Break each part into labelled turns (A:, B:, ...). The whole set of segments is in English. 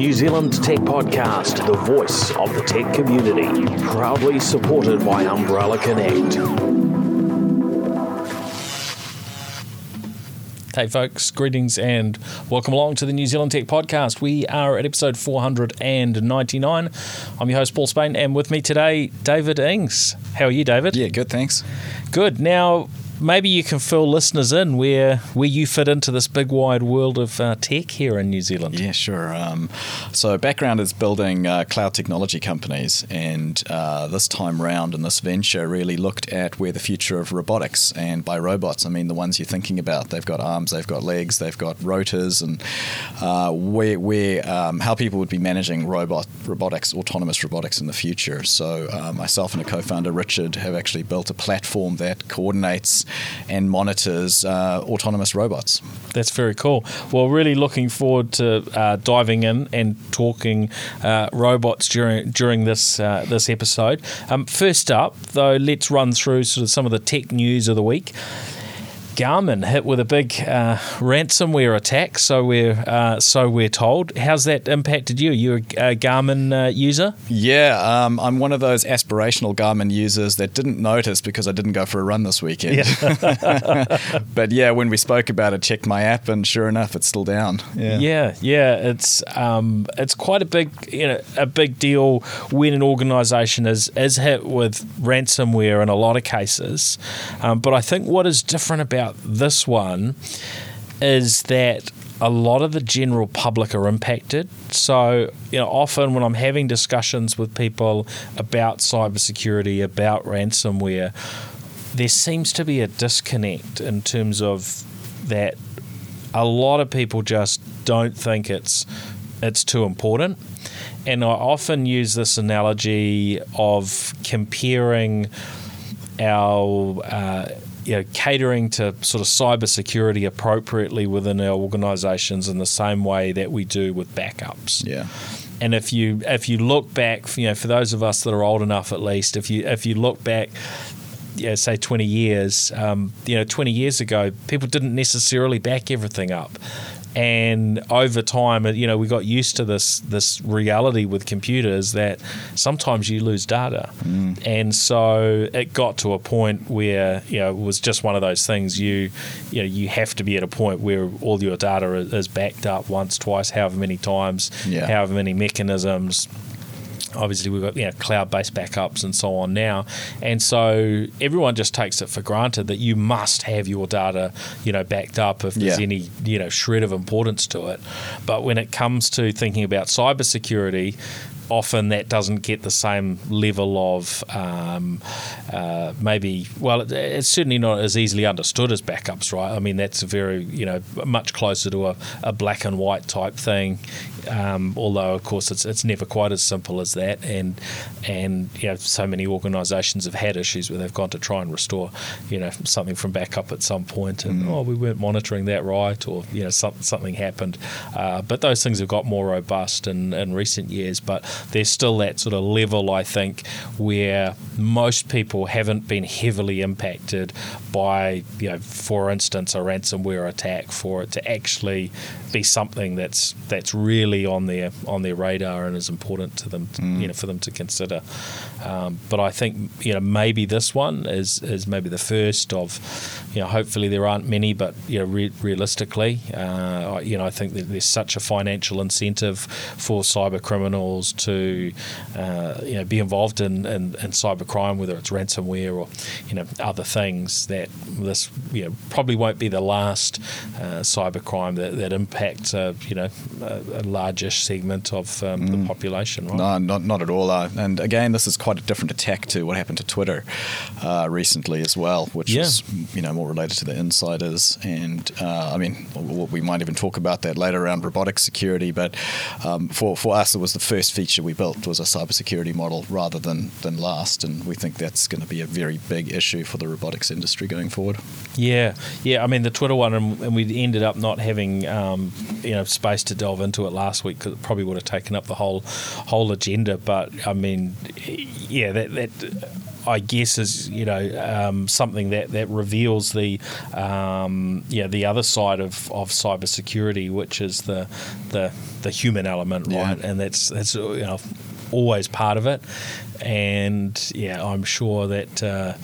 A: New Zealand Tech Podcast, the voice of the tech community, proudly supported by Umbrellar Connect.
B: Hey, folks, greetings and welcome along to the New Zealand Tech Podcast. We are at episode 499. I'm your host, Paul Spain, and with me today, David Inggs. How are you, David?
C: Yeah, good, thanks.
B: Good. Now, maybe you can fill listeners in where where you fit into this big wide world of uh, tech here in New Zealand.
C: Yeah, sure. Um, so background is building uh, cloud technology companies, and uh, this time round in this venture really looked at where the future of robotics, and by robots I mean the ones you're thinking about. They've got arms, they've got legs, they've got rotors, and uh, where where um, how people would be managing robot robotics, autonomous robotics in the future. So uh, myself and a co-founder Richard have actually built a platform that coordinates and monitors uh, autonomous robots.
B: That's very cool. Well, really looking forward to uh, diving in and talking uh, robots during during this uh, this episode. Um, first up, though, let's run through sort of some of the tech news of the week. Garmin hit with a big uh, ransomware attack, so we're uh, so we're told. How's that impacted you? You're a Garmin uh, user?
C: Yeah, um, I'm one of those aspirational Garmin users that didn't notice because I didn't go for a run this weekend. Yeah. but yeah, when we spoke about it, checked my app, and sure enough, it's still down.
B: Yeah, yeah, yeah it's um, it's quite a big you know a big deal when an organisation is is hit with ransomware in a lot of cases. Um, but I think what is different about about this one is that a lot of the general public are impacted. So, you know, often when I'm having discussions with people about cybersecurity, about ransomware, there seems to be a disconnect in terms of that a lot of people just don't think it's it's too important. And I often use this analogy of comparing our uh, you know, catering to sort of cybersecurity appropriately within our organisations in the same way that we do with backups.
C: Yeah.
B: And if you if you look back, you know, for those of us that are old enough at least, if you if you look back, yeah, say 20 years, um, you know, 20 years ago, people didn't necessarily back everything up and over time, you know, we got used to this this reality with computers that sometimes you lose data, mm. and so it got to a point where you know it was just one of those things. You you know you have to be at a point where all your data is backed up once, twice, however many times, yeah. however many mechanisms obviously we've got you know cloud-based backups and so on now and so everyone just takes it for granted that you must have your data you know backed up if there's yeah. any you know shred of importance to it but when it comes to thinking about cybersecurity often that doesn't get the same level of um, uh, maybe well it, it's certainly not as easily understood as backups right? I mean that's a very you know much closer to a, a black and white type thing. Um, although of course it's it's never quite as simple as that. And and you know so many organisations have had issues where they've gone to try and restore you know something from backup at some point and mm. oh we weren't monitoring that right or you know something something happened. Uh, but those things have got more robust in, in recent years. But there's still that sort of level, I think, where most people haven't been heavily impacted by, you know, for instance, a ransomware attack for it to actually be something that's that's really on their on their radar and is important to them, to, mm. you know, for them to consider. Um, but I think you know maybe this one is is maybe the first of, you know, hopefully there aren't many, but you know, re- realistically, uh, you know, I think that there's such a financial incentive for cyber criminals to, uh, you know, be involved in, in, in cyber crime, whether it's ransomware or you know other things. That this you know probably won't be the last uh, cyber crime that, that impacts uh, you know a, a largish segment of um, mm. the population. Right?
C: No, not not at all. Uh, and again, this is quite a different attack to what happened to Twitter uh, recently as well, which yeah. is you know more related to the insiders. And uh, I mean, we might even talk about that later around robotic security. But um, for for us, it was the first feature we built was a cybersecurity model rather than than last, and we think that's going to be a very big issue for the robotics industry going forward.
B: Yeah, yeah. I mean, the Twitter one, and we ended up not having um, you know space to delve into it last week because it probably would have taken up the whole whole agenda. But I mean, yeah, that that I guess is you know um, something that, that reveals the um, yeah the other side of, of cybersecurity, which is the the, the human element,
C: Yeah.
B: right? And that's that's you know always part of it. And yeah, I'm sure that. Uh,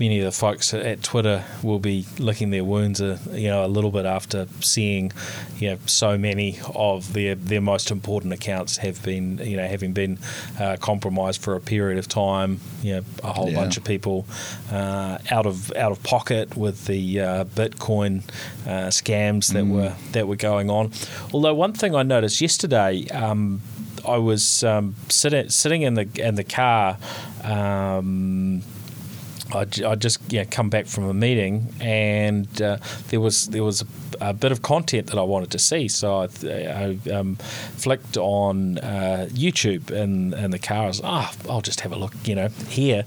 B: Many of the folks at Twitter will be licking their wounds, uh, you know, a little bit after seeing, you know, so many of their their most important accounts have been, you know, having been uh, compromised for a period of time. You know, a whole
C: Yeah.
B: bunch of people uh, out of out of pocket with the uh, Bitcoin uh, scams that were that were going on. Although one thing I noticed yesterday. Um, I was um, sitting sitting in the in the car. Um, I, just yeah come back from a meeting and uh, there was there was a, a bit of content that I wanted to see, so I, I um, flicked on uh, YouTube in in the car. I was ah I'll just have a look you know here.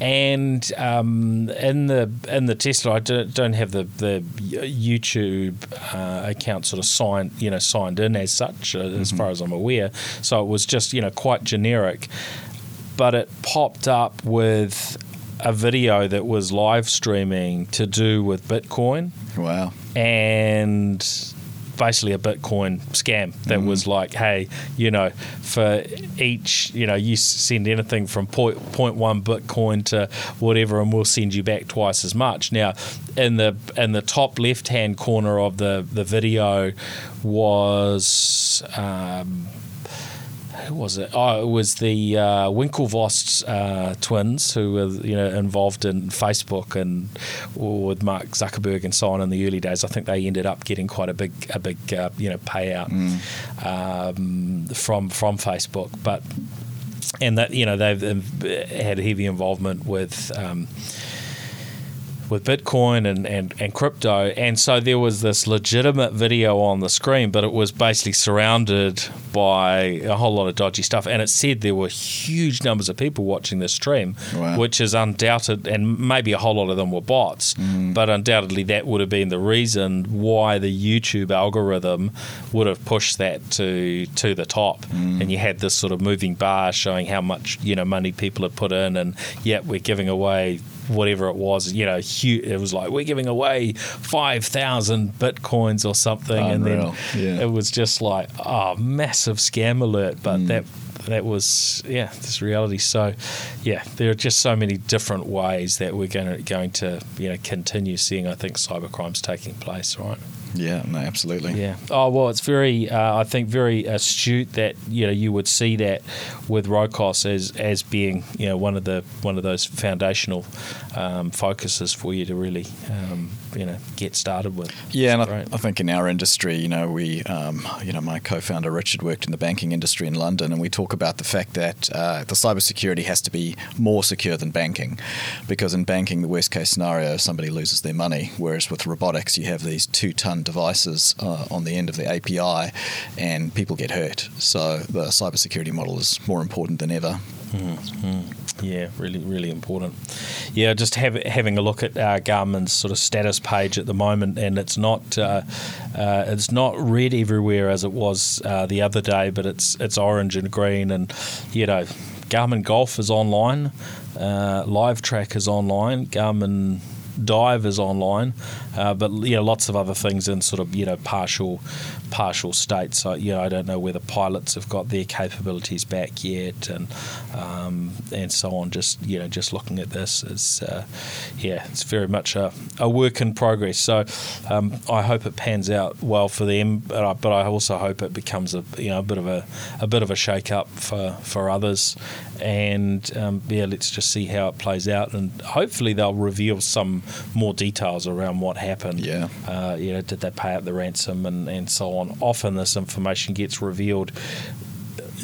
B: And um, in the in the Tesla, I don't, don't have the the YouTube uh, account sort of signed you know signed in as such, uh, as far as I'm aware. So it was just you know quite generic but it popped up with a video that was live streaming to do with Bitcoin
C: Wow.
B: and basically a Bitcoin scam that was like, hey, you know, for each, you know, you send anything from point, point one Bitcoin to whatever, and we'll send you back twice as much. Now, in the in the top left hand corner of the the video was. Um, who was it? Oh, it was the uh, Winklevoss uh, twins who were you know involved in Facebook and with Mark Zuckerberg and so on in the early days. I think they ended up getting quite a big a big uh, you know payout um, from from Facebook, but and that you know they've had heavy involvement with. Um, with Bitcoin and, and, and crypto. And so there was this legitimate video on the screen, but it was basically surrounded by a whole lot of dodgy stuff. And it said there were huge numbers of people watching this stream,
C: Wow.
B: which is undoubted, and maybe a whole lot of them were bots, mm. but undoubtedly that would have been the reason why the YouTube algorithm would have pushed that to to the top. Mm. And you had this sort of moving bar showing how much you know money people had put in, and yet we're giving away whatever it was, you know, hu it was like we're giving away five thousand bitcoins or something,
C: Unreal,
B: and then
C: yeah.
B: it was just like, oh, massive scam alert. But mm. that that was yeah, this reality. So yeah, there are just so many different ways that we're going to going to you know continue seeing. I think cybercrimes taking place, right?
C: Yeah, no, absolutely.
B: Yeah. Oh well, it's very, uh, I think, very astute that you know you would see that with Rocos as as being you know one of the one of those foundational um, focuses for you to really um, you know get started with.
C: Yeah, and I. I think in our industry, you know, we, um, you know, my co-founder Richard worked in the banking industry in London, and we talk about the fact that uh, the cybersecurity has to be more secure than banking, because in banking, the worst-case scenario, somebody loses their money, whereas with robotics, you have these two-ton devices uh, on the end of the API, and people get hurt. So the cybersecurity model is more important than ever.
B: Yeah, really, really important. Yeah, just have, having a look at uh, Garmin's sort of status page at the moment, and it's not uh, uh, it's not red everywhere as it was uh, the other day, but it's it's orange and green, and you know, Garmin Golf is online, uh, Live Track is online, Garmin Dive is online, uh, but you know lots of other things in sort of you know partial partial state. So you know I don't know whether pilots have got their capabilities back yet, and um, and so on. Just you know just looking at this is uh, yeah it's very much a, a work in progress. So um, I hope it pans out well for them, but I, but I also hope it becomes a you know a bit of a a bit of a shake up for for others. And um, yeah, let's just see how it plays out, and hopefully they'll reveal some more details around what happened.
C: Yeah.
B: Uh, you know, did they pay out the ransom and, and so on? Often this information gets revealed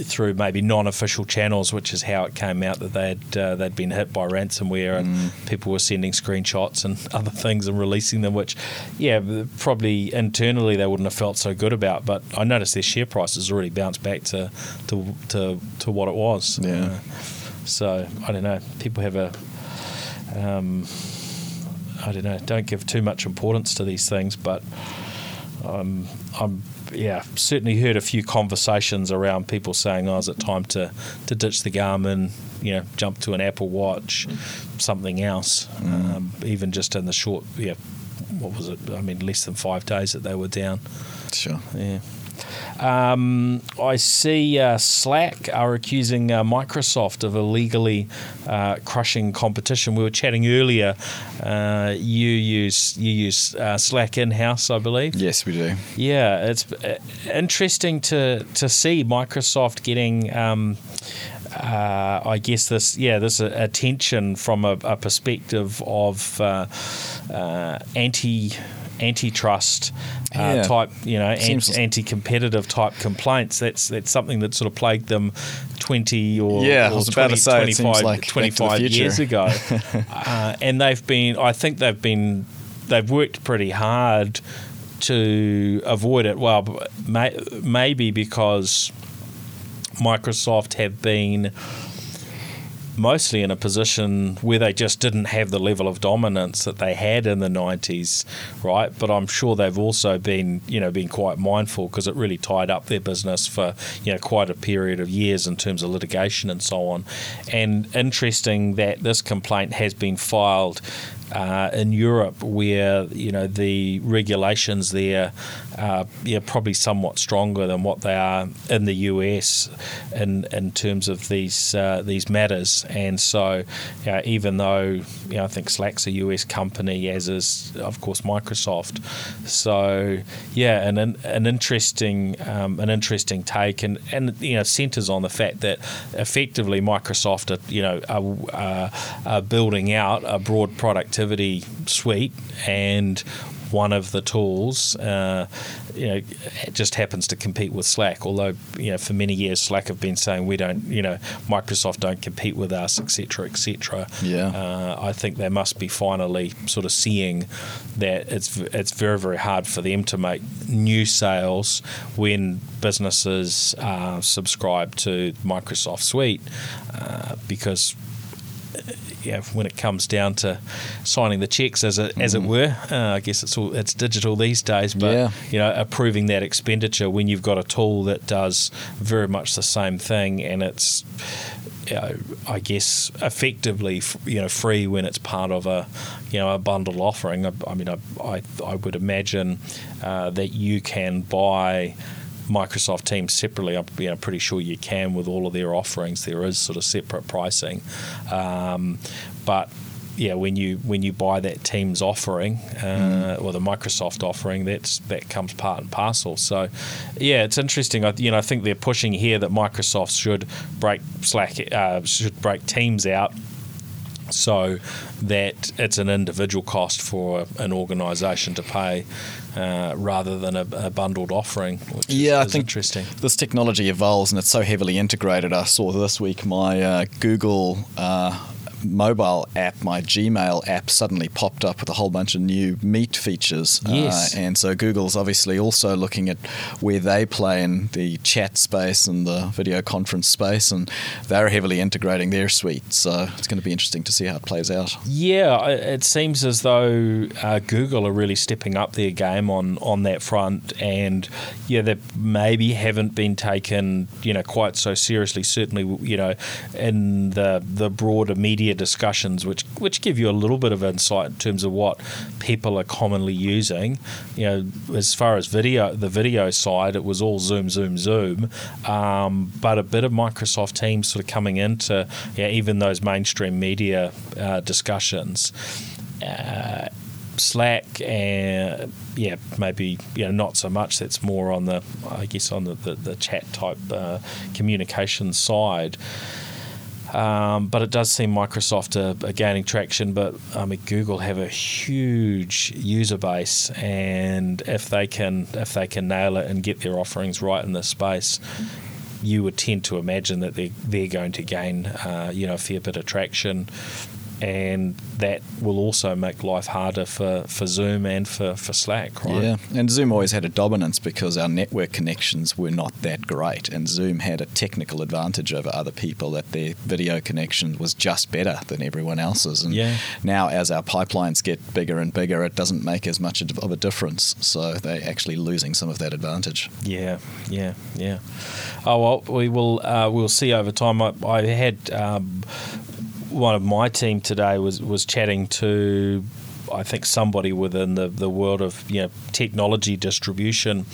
B: through maybe non-official channels, which is how it came out that they'd uh, they'd been hit by ransomware and people were sending screenshots and other things and releasing them, which yeah, probably internally they wouldn't have felt so good about. But I noticed their share price has already bounced back to to to, to what it was.
C: Yeah.
B: Uh, so I don't know. People have a um, I don't know. Don't give too much importance to these things, but I'm, I'm yeah, certainly heard a few conversations around people saying, "Oh, is it time to, to ditch the Garmin? You know, jump to an Apple Watch, something else."
C: Mm.
B: Um, even just in the short, yeah, what was it? I mean, less than five days that they were down.
C: Sure.
B: Yeah. Um, I see uh, Slack are accusing uh, Microsoft of illegally uh, crushing competition. We were chatting earlier. Uh, you use you use uh, Slack in house, I believe.
C: Yes, we do.
B: Yeah, it's uh, interesting to to see Microsoft getting. Um, uh, I guess this, yeah, this attention from a, a perspective of uh, uh, anti antitrust uh,
C: Yeah.
B: type, you know, anti competitive type complaints. That's that's something that sort of plagued them twenty or,
C: Yeah, I
B: or
C: was about to say, it seems
B: 25,
C: like Back to the
B: 25 years ago, uh, and they've been. I think they've been. They've worked pretty hard to avoid it. Well, may, maybe because Microsoft have been mostly in a position where they just didn't have the level of dominance that they had in the 90s right? But i'm sure they've also been you know been quite mindful because it really tied up their business for you know quite a period of years in terms of litigation and so on. And interesting that this complaint has been filed uh, in Europe, where you know the regulations there are yeah, probably somewhat stronger than what they are in the US in in terms of these uh, these matters, and so you know, even though you know, I think Slack's a US company, as is of course Microsoft, so yeah, an an, an interesting um, an interesting take, and and you know centers on the fact that effectively Microsoft are you know are, are building out a broad productivity suite and one of the tools, uh, you know, just happens to compete with Slack. Although, you know, for many years Slack have been saying we don't, you know, Microsoft don't compete with us, etc., etc.
C: Yeah.
B: Uh, I think they must be finally sort of seeing that it's it's very very hard for them to make new sales when businesses uh, subscribe to Microsoft Suite uh, because yeah, when it comes down to signing the checks, as it as it were, uh, I guess it's all it's digital these days. But
C: Yeah.
B: you know, approving that expenditure when you've got a tool that does very much the same thing, and it's you know, I guess effectively you know free when it's part of a you know a bundle offering. I, I mean, I, I I would imagine uh, that you can buy. Microsoft Teams separately, I'm you know, pretty sure you can with all of their offerings. There is sort of separate pricing, um, but yeah, when you when you buy that Teams offering uh, or the Microsoft offering, that's that comes part and parcel. So, yeah, it's interesting. I, you know, I think they're pushing here that Microsoft should break Slack, uh, should break Teams out so that it's an individual cost for an organisation to pay uh, rather than a, a bundled offering. Which is,
C: Yeah, I think
B: interesting.
C: this technology evolves and it's so heavily integrated. I saw this week my uh, Google uh, mobile app, my Gmail app, suddenly popped up with a whole bunch of new Meet features.
B: Yes.
C: Uh, and so Google's obviously also looking at where they play in the chat space and the video conference space, and they're heavily integrating their suite. So it's going to be interesting to see how it plays out.
B: Yeah, it seems as though uh, Google are really stepping up their game on, on that front, and yeah, they maybe haven't been taken, you know, quite so seriously. Certainly, you know, in the the broader media discussions, which which give you a little bit of insight in terms of what people are commonly using. You know, as far as video, the video side, it was all Zoom, Zoom, Zoom, um, but a bit of Microsoft Teams sort of coming into yeah, even those mainstream media uh, discussions. Uh, Slack and yeah, maybe you know not so much. That's more on the I guess on the the, the chat type uh, communication side. Um, but it does seem Microsoft are, are gaining traction. But I mean, Google have a huge user base, and if they can if they can nail it and get their offerings right in this space, you would tend to imagine that they they're going to gain uh, you know a fair bit of traction. And that will also make life harder for, for Zoom and for, for Slack, right?
C: Yeah, and Zoom always had a dominance because our network connections were not that great, and Zoom had a technical advantage over other people that their video connection was just better than everyone else's. And
B: Yeah.
C: now, as our pipelines get bigger and bigger, it doesn't make as much of a difference. So they're actually losing some of that advantage.
B: Yeah, yeah, yeah. Oh well, we will uh, we'll see over time. I, I had um, one of my team today was was chatting to. I think somebody within the, the world of you know technology distribution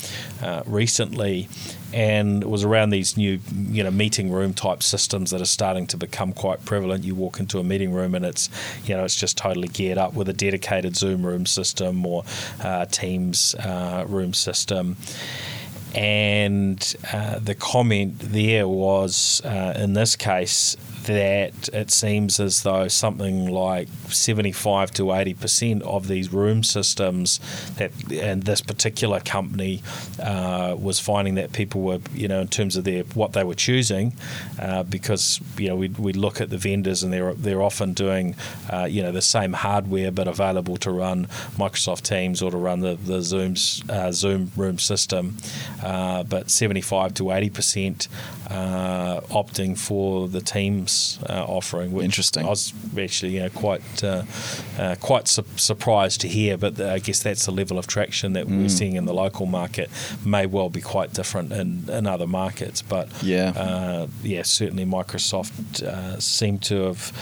B: uh, recently, and it was around these new you know meeting room type systems that are starting to become quite prevalent. You walk into a meeting room and it's you know it's just totally geared up with a dedicated Zoom room system or uh, Teams uh, room system and uh, the comment there was, uh, in this case, that it seems as though something like 75 to 80 percent of these room systems that and this particular company uh, was finding that people were you know in terms of their what they were choosing uh, because you know we we look at the vendors and they're they're often doing uh, you know the same hardware but available to run Microsoft Teams or to run the the Zoom's uh, Zoom room system. Uh, but 75 to 80 percent uh, opting for the Teams uh, offering. Which
C: Interesting.
B: I was actually you know quite uh, uh, quite su- surprised to hear, but I guess that's the level of traction that we're seeing in the local market. May well be quite different in, in other markets, but
C: Yeah.
B: uh, yeah, certainly Microsoft uh, seem to have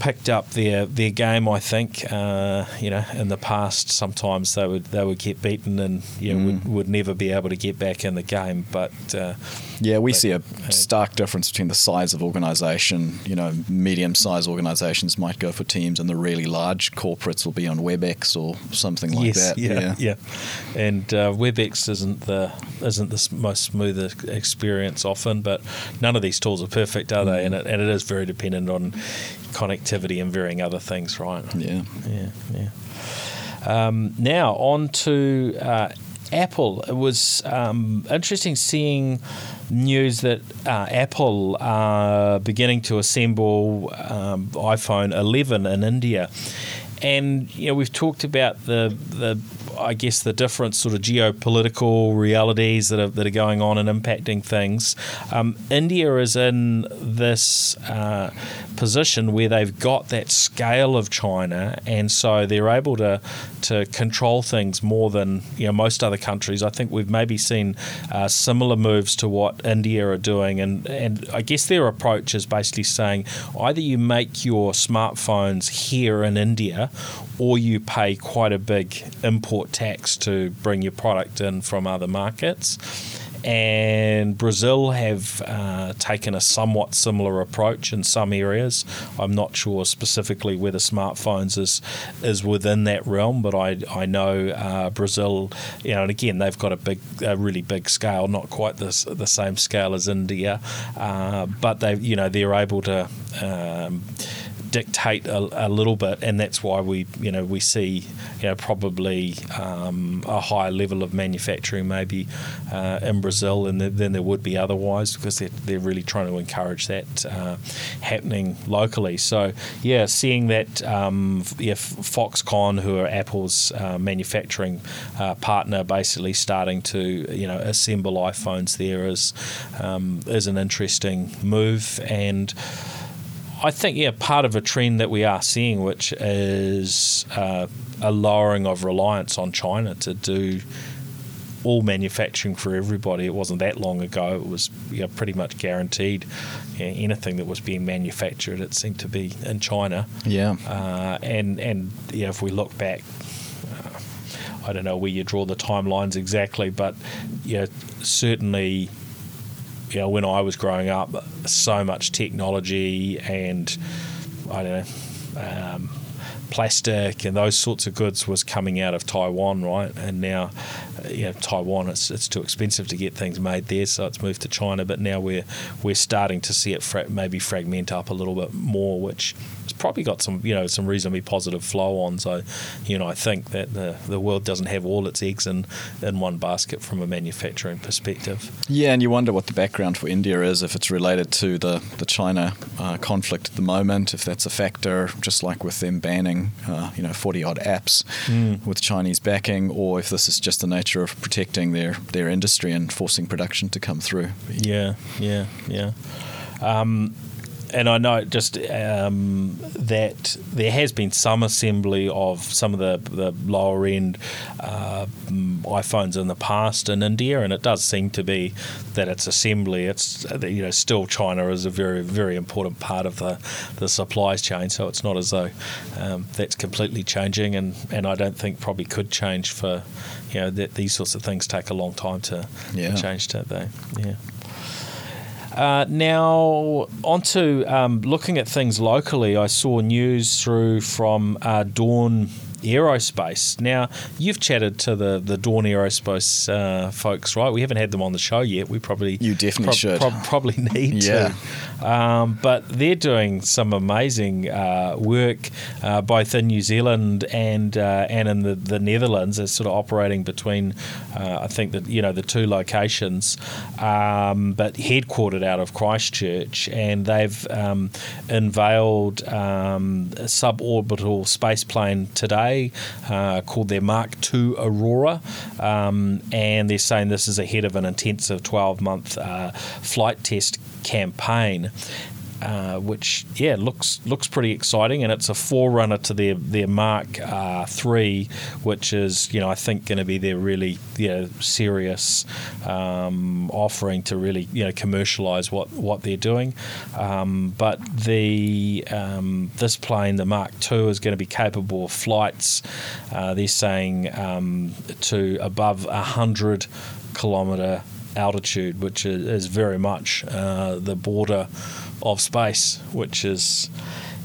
B: picked up their their game. I think uh, you know in the past sometimes they would they would get beaten and you know would, would never be able to get back in the game. But uh,
C: Yeah, we
B: But,
C: see a
B: uh,
C: stark difference between the size of organization. You know, medium-sized organizations might go for Teams, and the really large corporates will be on WebEx or something like
B: yes,
C: that.
B: yeah, yeah, And uh, WebEx isn't the isn't the most smooth experience often, but none of these tools are perfect, are they? And it, and it is very dependent on connectivity and varying other things, right?
C: Yeah.
B: Yeah, yeah. Um, now on to uh, Apple. It was um, interesting seeing news that uh, Apple are beginning to assemble um, iPhone 11 in India. And you know we've talked about the the I guess the different sort of geopolitical realities that are that are going on and impacting things. Um, India is in this uh, position where they've got that scale of China, and so they're able to to control things more than you know most other countries. I think we've maybe seen uh, similar moves to what India are doing, and and I guess their approach is basically saying either you make your smartphones here in India, or you pay quite a big import tax to bring your product in from other markets. And Brazil have uh, taken a somewhat similar approach in some areas. I'm not sure specifically whether smartphones is is within that realm, but I I know uh, Brazil, you know, and again they've got a big, a really big scale, not quite the the same scale as India, uh, but they you know they're able to. Um, dictate a, a little bit, and that's why we, you know, we see, you know, probably um, a higher level of manufacturing maybe uh, in Brazil than, than there would be otherwise, because they're, they're really trying to encourage that uh, happening locally. So yeah, seeing that, um, yeah, Foxconn, who are Apple's uh, manufacturing uh, partner, basically starting to, you know, assemble iPhones there is um, is an interesting move and. I think yeah, part of a trend that we are seeing, which is uh, a lowering of reliance on China to do all manufacturing for everybody. It wasn't that long ago; it was you know, pretty much guaranteed. Yeah, anything that was being manufactured, it seemed to be in China.
C: Yeah.
B: Uh, and and you know, if we look back, uh, I don't know where you draw the timelines exactly, but you know, certainly, you know, when I was growing up, so much technology and I don't know. Um, plastic and those sorts of goods was coming out of Taiwan, right? And now, you know, Taiwan it's it's too expensive to get things made there, so it's moved to China. But now we're we're starting to see it fra- maybe fragment up a little bit more, which it's probably got some you know some reasonably positive flow on. So, you know, I think that the the world doesn't have all its eggs in in one basket from a manufacturing perspective.
C: Yeah, and you wonder what the background for India is if it's related to the the China uh, conflict at the moment, if that's a factor, just like with them banning uh, you know forty odd apps mm. with Chinese backing, or if this is just the nature of protecting their their industry and forcing production to come through.
B: Yeah, yeah, yeah. Um, and I know just um, that there has been some assembly of some of the, the lower end uh, iPhones in the past in India, and it does seem to be that it's assembly. It's you know still China is a very very important part of the the supply chain, so it's not as though um, that's completely changing, and, and I don't think probably could change for you know that these sorts of things take a long time to yeah. change, don't they? Yeah. Uh, now, onto um, looking at things locally, I saw news through from uh, Dawn Aerospace. Now, you've chatted to the, the Dawn Aerospace uh, folks, right? We haven't had them on the show yet. We probably
C: you definitely pro- should
B: pro- probably need yeah. to. Um, but they're doing some amazing uh, work uh, both in New Zealand and uh, and in the, the Netherlands. They're sort of operating between, uh, I think that you know the two locations, um, but headquartered out of Christchurch, and they've um, unveiled um, a suborbital space plane today uh, called their Mark II Aurora, um, and they're saying this is ahead of an intensive 12 month uh, flight test campaign uh, which yeah looks looks pretty exciting, and it's a forerunner to their their Mark uh, three, which is you know I think going to be their really you know, serious um, offering to really you know commercialize what what they're doing. Um, but the um, this plane, the Mark two, is going to be capable of flights. Uh, they're saying um, to above hundred kilometre altitude, which is, is very much uh, the border of space, which is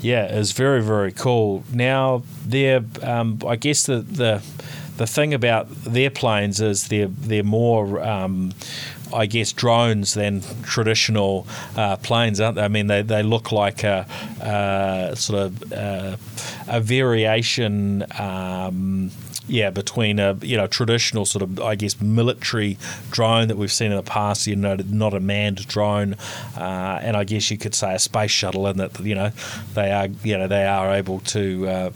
B: yeah is very very cool. Now they're um, I guess the the the thing about their planes is they're they're more um, I guess drones than traditional uh, planes, aren't they? I mean, they, they look like a, uh, sort of uh, a variation. Um, yeah, between a you know traditional sort of I guess military drone that we've seen in the past, you know, not a manned drone, uh, and I guess you could say a space shuttle, and that you know they are you know they are able to uh,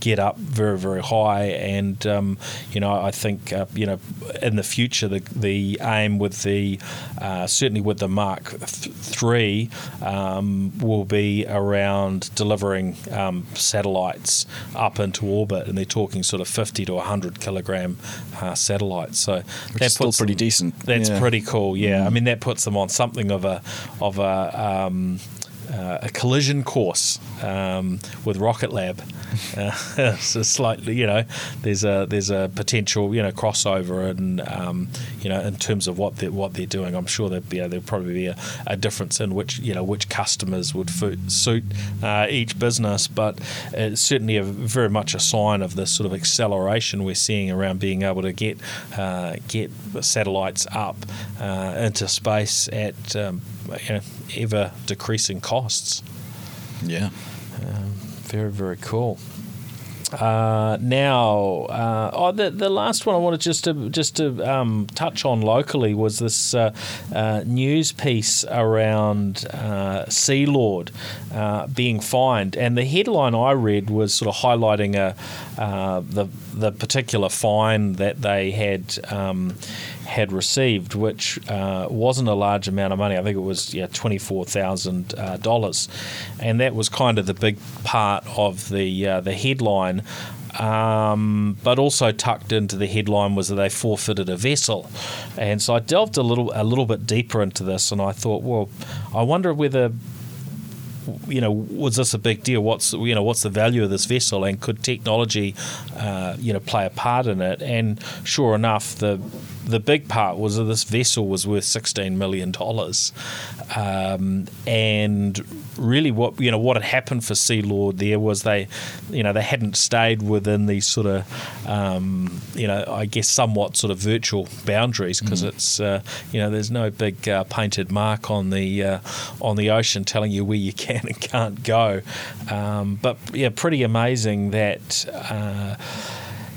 B: get up very very high, and um, you know I think uh, you know in the future the the aim with the uh, certainly with the Mark three um, will be around delivering um, satellites up into orbit, and they're talking sort of fifty to 100 kilogram uh, satellites. So
C: Which that's still pretty them, decent.
B: That's yeah. pretty cool. Yeah, mm. I mean that puts them on something of a of a um, uh, a collision course um, with Rocket Lab. Uh, so slightly, you know, there's a there's a potential, you know, crossover, and um, you know, in terms of what they're what they're doing. I'm sure that you know, there'll probably be a, a, difference in which you know which customers would suit uh, each business, but it's certainly a very much a sign of the sort of acceleration we're seeing around being able to get uh, get satellites up uh, into space at um, you know, ever decreasing costs.
C: Yeah.
B: Um, very, very cool. Uh, now, uh, oh, the the last one I wanted just to just to um, touch on locally was this uh, uh news piece around uh, Sealord uh, being fined, and the headline I read was sort of highlighting a the the particular fine that they had. Um, had received, which uh, wasn't a large amount of money. I think it was yeah, twenty four thousand uh, dollars, and that was kind of the big part of the uh, the headline. Um, but also tucked into the headline was that they forfeited a vessel, and so I delved a little a little bit deeper into this, and I thought, well, I wonder whether you know, was this a big deal? What's you know, what's the value of this vessel, and could technology, uh, you know, play a part in it? And sure enough, the the big part was that this vessel was worth sixteen million dollars, um, and really what you know what had happened for Sealord there was they, you know, they hadn't stayed within these sort of, um, you know, I guess somewhat sort of virtual boundaries because mm. it's uh, you know there's no big uh, painted mark on the uh, on the ocean telling you where you can and can't go, um, but yeah, pretty amazing that uh,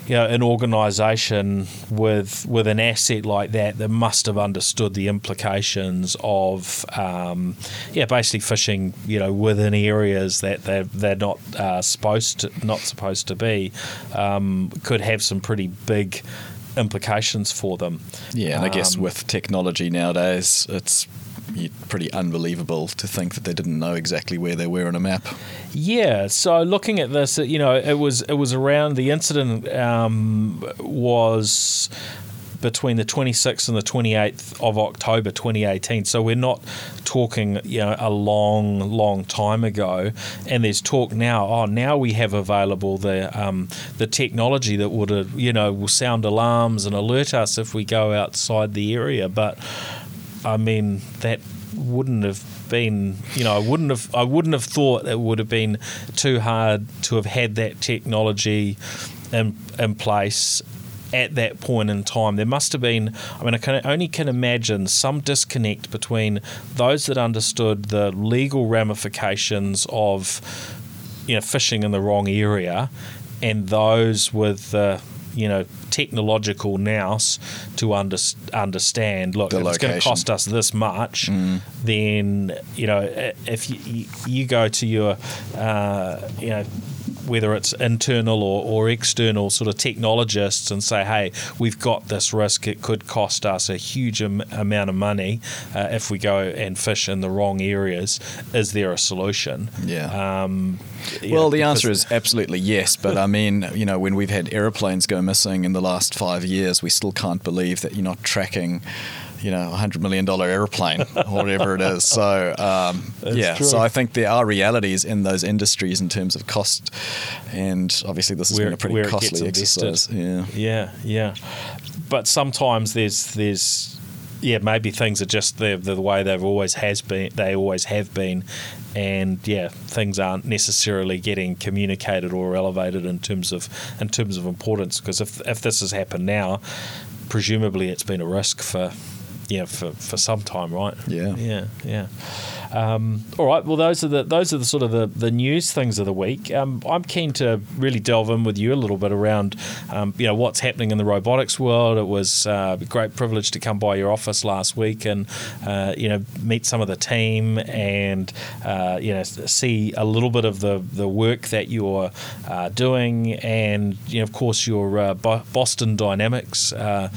B: you know, an organisation with with an asset like that that must have understood the implications of um, yeah, basically fishing you know within areas that they're they're not uh, supposed to not supposed to be um, could have some pretty big implications for them.
C: Yeah, and I guess um, with technology nowadays, it's pretty unbelievable to think that they didn't know exactly where they were on a map.
B: Yeah, so looking at this, you know, it was it was around the incident um, was between the 26th and the 28th of October 2018. So we're not talking, you know, a long, long time ago. And there's talk now. Oh, now we have available the um, the technology that would, you know, will sound alarms and alert us if we go outside the area. But I mean, that wouldn't have been you know I wouldn't have I wouldn't have thought it would have been too hard to have had that technology in in place at that point in time. There must have been, I mean, I can only can imagine some disconnect between those that understood the legal ramifications of, you know, fishing in the wrong area, and those with the you know technological nous to under, understand. Look, if it's going to cost us this much, mm. then you know if you, you go to your uh, you know whether it's internal or, or external sort of technologists and say, hey, we've got this risk. It could cost us a huge am- amount of money uh, if we go and fish in the wrong areas. Is there a solution?
C: Yeah. Um, well, the answer is absolutely yes. But I mean, you know, when we've had aeroplanes go missing in the last five years, we still can't believe that you're not tracking you know, a hundred million dollar airplane or whatever it is. So um, yeah, true. so I think there are realities in those industries in terms of cost, and obviously this has where, been a pretty costly exercise.
B: Yeah, yeah, yeah. But sometimes there's there's yeah maybe things are just the the way they've always has been they always have been and yeah things aren't necessarily getting communicated or elevated in terms of in terms of importance because if if this has happened now presumably it's been a risk for yeah for, for some time, right?
C: Yeah,
B: yeah, yeah. Um, all right. Well, those are the those are the sort of the, the news things of the week. Um, I'm keen to really delve in with you a little bit around, um, you know, what's happening in the robotics world. It was uh, a great privilege to come by your office last week and uh, you know meet some of the team and uh, you know see a little bit of the the work that you're uh, doing and you know of course your uh, Boston Dynamics uh,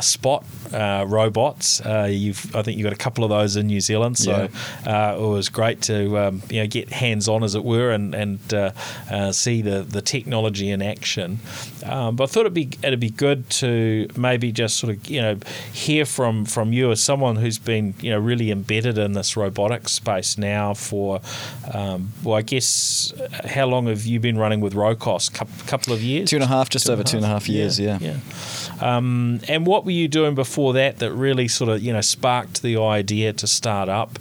B: spot robots. you've I think you've got a couple of those in New Zealand. So. Yeah uh, it was great to um, you know get hands on, as it were, and and uh, uh, see the, the technology in action. Um, but I thought it'd be it'd be good to maybe just sort of you know hear from from you as someone who's been you know really embedded in this robotics space now for um, well, I guess how long have you been running with Rocos? Couple of years,
C: two and a half, just two over two and a half years, yeah.
B: yeah. yeah. Um, and what were you doing before that that really sort of you know sparked the idea to start up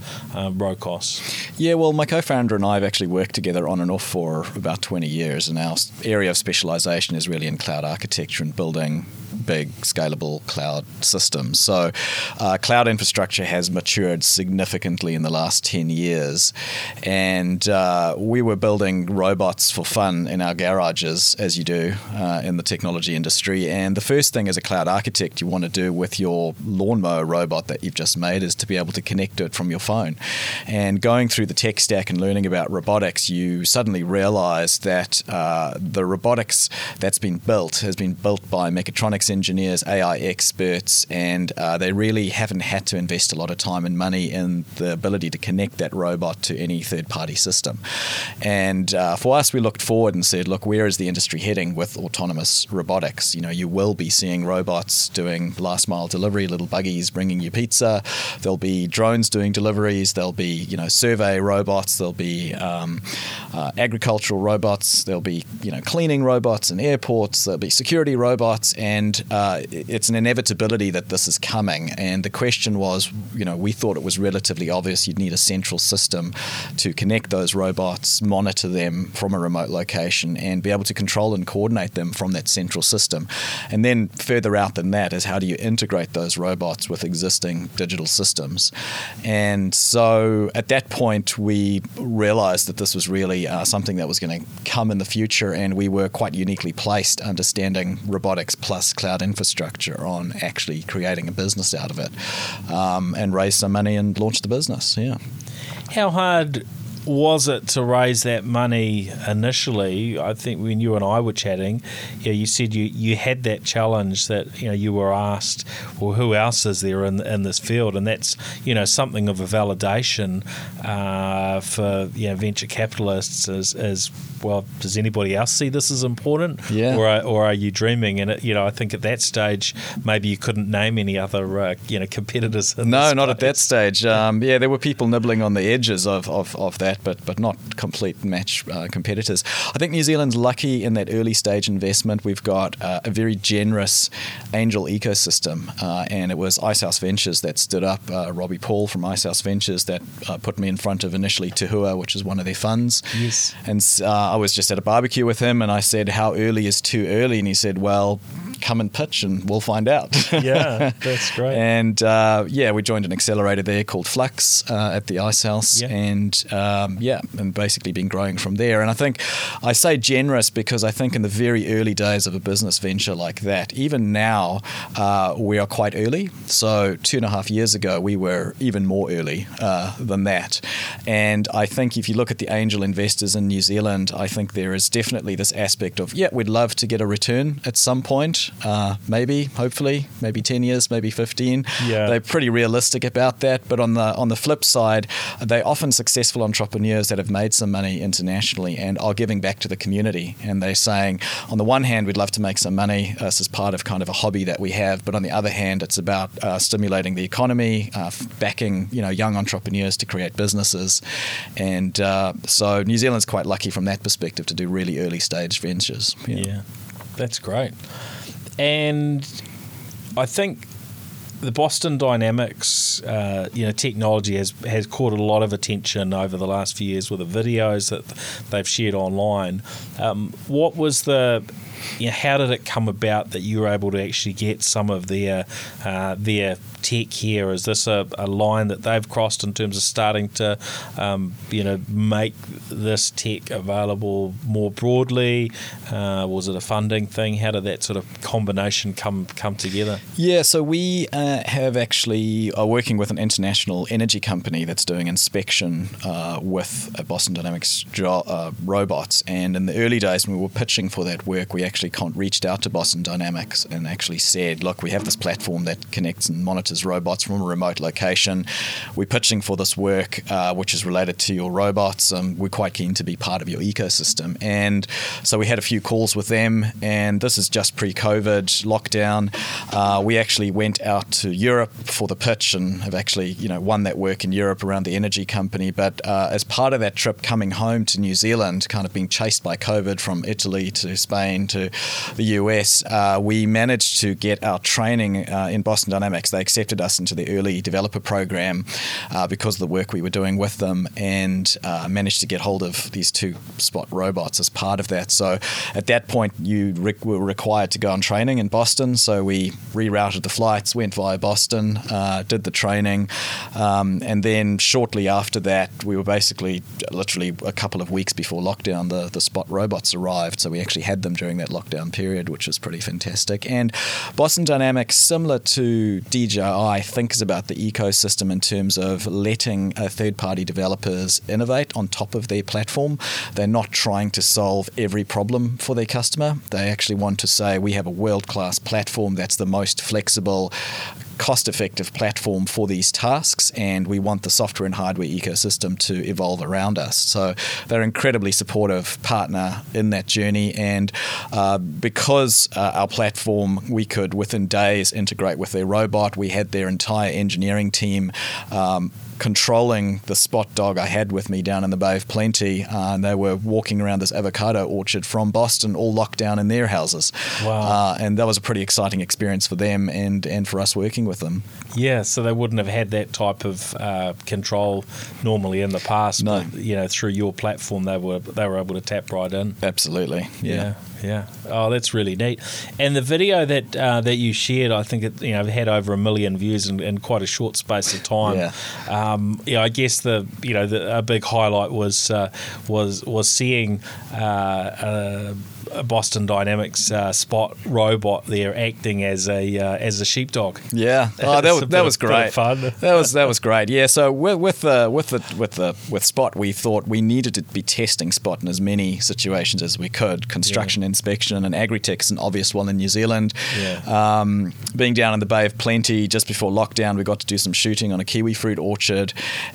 B: Rocos?
C: Yeah, well, my co-founder and I have actually worked together on and off for about 20 years, and our area of specialization is really in cloud architecture and building big scalable cloud systems. So, uh, cloud infrastructure has matured significantly in the last 10 years. And uh, we were building robots for fun in our garages, as you do uh, in the technology industry. And the first thing as a cloud architect you want to do with your lawnmower robot that you've just made is to be able to connect it from your phone. And going through the tech stack and learning about robotics, you suddenly realize that uh, the robotics that's been built has been built by mechatronics engineers, AI experts, and uh, they really haven't had to invest a lot of time and money in the ability to connect that robot to any third party system. And uh, for us, we looked forward and said, look, where is the industry heading with autonomous robotics? You know, you will be seeing robots doing last mile delivery, little buggies bringing you pizza. There'll be drones doing deliveries. There'll be you know survey robots, there'll be um, uh, agricultural robots, there'll be you know cleaning robots in airports, there'll be security robots, and uh, it's an inevitability that this is coming. And the question was, you know, we thought it was relatively obvious you'd need a central system to connect those robots, monitor them from a remote location, and be able to control and coordinate them from that central system. And then further out than that is how do you integrate those robots with existing digital systems? And so at that point, we realized that this was really uh, something that was going to come in the future, and we were quite uniquely placed understanding robotics plus cloud infrastructure on actually creating a business out of it um, and raise some money and launch the business. Yeah.
B: How hard was it to raise that money initially? I think when you and I were chatting, yeah, you said you, you had that challenge that you know you were asked, well, who else is there in in this field? And that's you know something of a validation uh, for you know venture capitalists as, as well. Does anybody else see this as important?
C: Yeah.
B: Or are, or are you dreaming? And it, you know, I think at that stage maybe you couldn't name any other uh, you know competitors.
C: no, not at that stage. Um, yeah, there were people nibbling on the edges of, of, of that that, but but not complete match uh, competitors. I think New Zealand's lucky in that early stage investment. We've got uh, a very generous angel ecosystem, uh, and it was Icehouse Ventures that stood up. Uh, Robbie Paul from Icehouse Ventures that uh, put me in front of initially Tuhua, which is one of their funds.
B: Yes.
C: And uh, I was just at a barbecue with him, and I said, "How early is too early?" And he said, "Well." Come and pitch and we'll find out.
B: yeah, that's great.
C: and uh, yeah, we joined an accelerator there called Flux uh, at the Icehouse,
B: yeah.
C: and um, yeah, and basically been growing from there. And I think I say generous because I think in the very early days of a business venture like that, even now uh, we are quite early. So two and a half years ago, we were even more early uh, than that. And I think if you look at the angel investors in New Zealand, I think there is definitely this aspect of yeah, we'd love to get a return at some point uh, maybe, hopefully, maybe 10 years, maybe 15.
B: Yeah.
C: They're pretty realistic about that. But on the on the flip side, they're often successful entrepreneurs that have made some money internationally and are giving back to the community. And they're saying, on the one hand, we'd love to make some money. Uh, this is part of kind of a hobby that we have. But on the other hand, it's about uh, stimulating the economy, uh, backing you know young entrepreneurs to create businesses. And uh, so New Zealand's quite lucky from that perspective to do really early stage ventures.
B: yeah. yeah. That's great. And I think the Boston Dynamics, uh, you know, technology has has caught a lot of attention over the last few years with the videos that they've shared online. Um, what was the you know, how did it come about that you were able to actually get some of their uh, their tech here? Is this a, a, line that they've crossed in terms of starting to, um, you know, make this tech available more broadly? Uh, was it a funding thing? How did that sort of combination come come together?
C: Yeah, so we uh, have actually are working with an international energy company that's doing inspection uh, with Boston Dynamics jo- uh, robots, and in the early days when we were pitching for that work, we actually reached out to Boston Dynamics and actually said, "Look, we have this platform that connects and monitors." robots from a remote location. We're pitching for this work, uh, which is related to your robots. Um, we're quite keen to be part of your ecosystem. And so we had a few calls with them, and this is just pre COVID lockdown. Uh, we actually went out to Europe for the pitch and have actually you know won that work in Europe around the energy company. But uh, as part of that trip coming home to New Zealand, kind of being chased by COVID from Italy to Spain to the US, uh, we managed to get our training uh, in Boston Dynamics. They accepted us into the early developer program uh, because of the work we were doing with them and uh, managed to get hold of these two spot robots as part of that. So at that point, you re- were required to go on training in Boston. So we rerouted the flights, went via Boston, uh, did the training, um, and then shortly after that, we were basically literally a couple of weeks before lockdown, the, the spot robots arrived. So we actually had them during that lockdown period, which was pretty fantastic. And Boston Dynamics, similar to DJI, thinks about the ecosystem in terms of letting uh, third party developers innovate on top of their platform. They're not trying to solve every problem for their customer. They actually want to say, we have a world class platform that's the most flexible cost effective platform for these tasks, and we want the software and hardware ecosystem to evolve around us. So they're incredibly supportive partner in that journey, and uh, because uh, our platform, we could within days integrate with their robot. We had their entire engineering team. Um, controlling the spot dog I had with me down in the Bay of Plenty, uh, and they were walking around this avocado orchard from Boston, all locked down in their houses.
B: Wow.
C: Uh, and that was a pretty exciting experience for them and, and for us working with them.
B: Yeah, so they wouldn't have had that type of uh, control normally in the past.
C: No.
B: But, you know, through your platform, they were they were able to tap right in.
C: Absolutely.
B: Yeah, yeah. Oh, that's really neat. And the video that uh, that you shared, I think it you know had over a million views in, in quite a short space of time.
C: Yeah.
B: Um, yeah, I guess the you know the, a big highlight was uh, was was seeing. Uh, a Boston Dynamics uh, spot robot there acting as a uh, as a sheepdog.
C: Yeah, oh, that was that was great.
B: fun.
C: That was that was great. Yeah. So with with the with the with the with Spot, we thought we needed to be testing Spot in as many situations as we could. Construction, inspection, and agri-tech is an obvious one in New Zealand.
B: Yeah.
C: Um, being down in the Bay of Plenty just before lockdown, we got to do some shooting on a kiwi fruit orchard,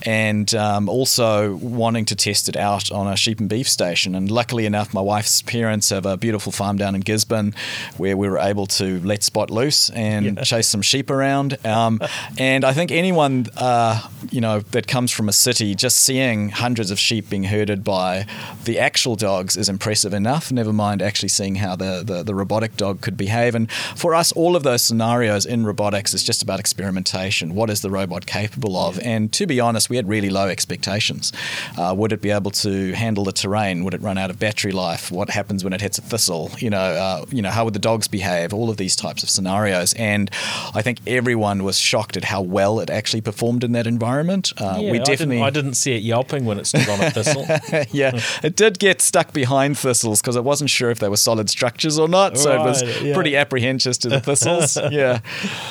C: and um, also wanting to test it out on a sheep and beef station. And luckily enough, my wife's parents have a beautiful farm down in Gisborne, where we were able to let Spot loose and
B: Yeah.
C: chase some sheep around. Um, and I think anyone, uh, you know, that comes from a city, just seeing hundreds of sheep being herded by the actual dogs is impressive enough. Never mind actually seeing how the, the, the robotic dog could behave. And for us, all of those scenarios in robotics is just about experimentation. What is the robot capable of? And to be honest, we had really low expectations. Uh, would it be able to handle the terrain? Would it run out of battery life? What happens when it hits a thistle? You know, uh, you know, how would the dogs behave? All of these types of scenarios. And I think everyone was shocked at how well it actually performed in that environment. Uh,
B: Yeah,
C: we
B: I didn't, I didn't see it yelping when it stood on a thistle.
C: yeah, it did get stuck behind thistles because it wasn't sure if they were solid structures or not. So it was
B: yeah.
C: pretty apprehensive to the thistles. yeah.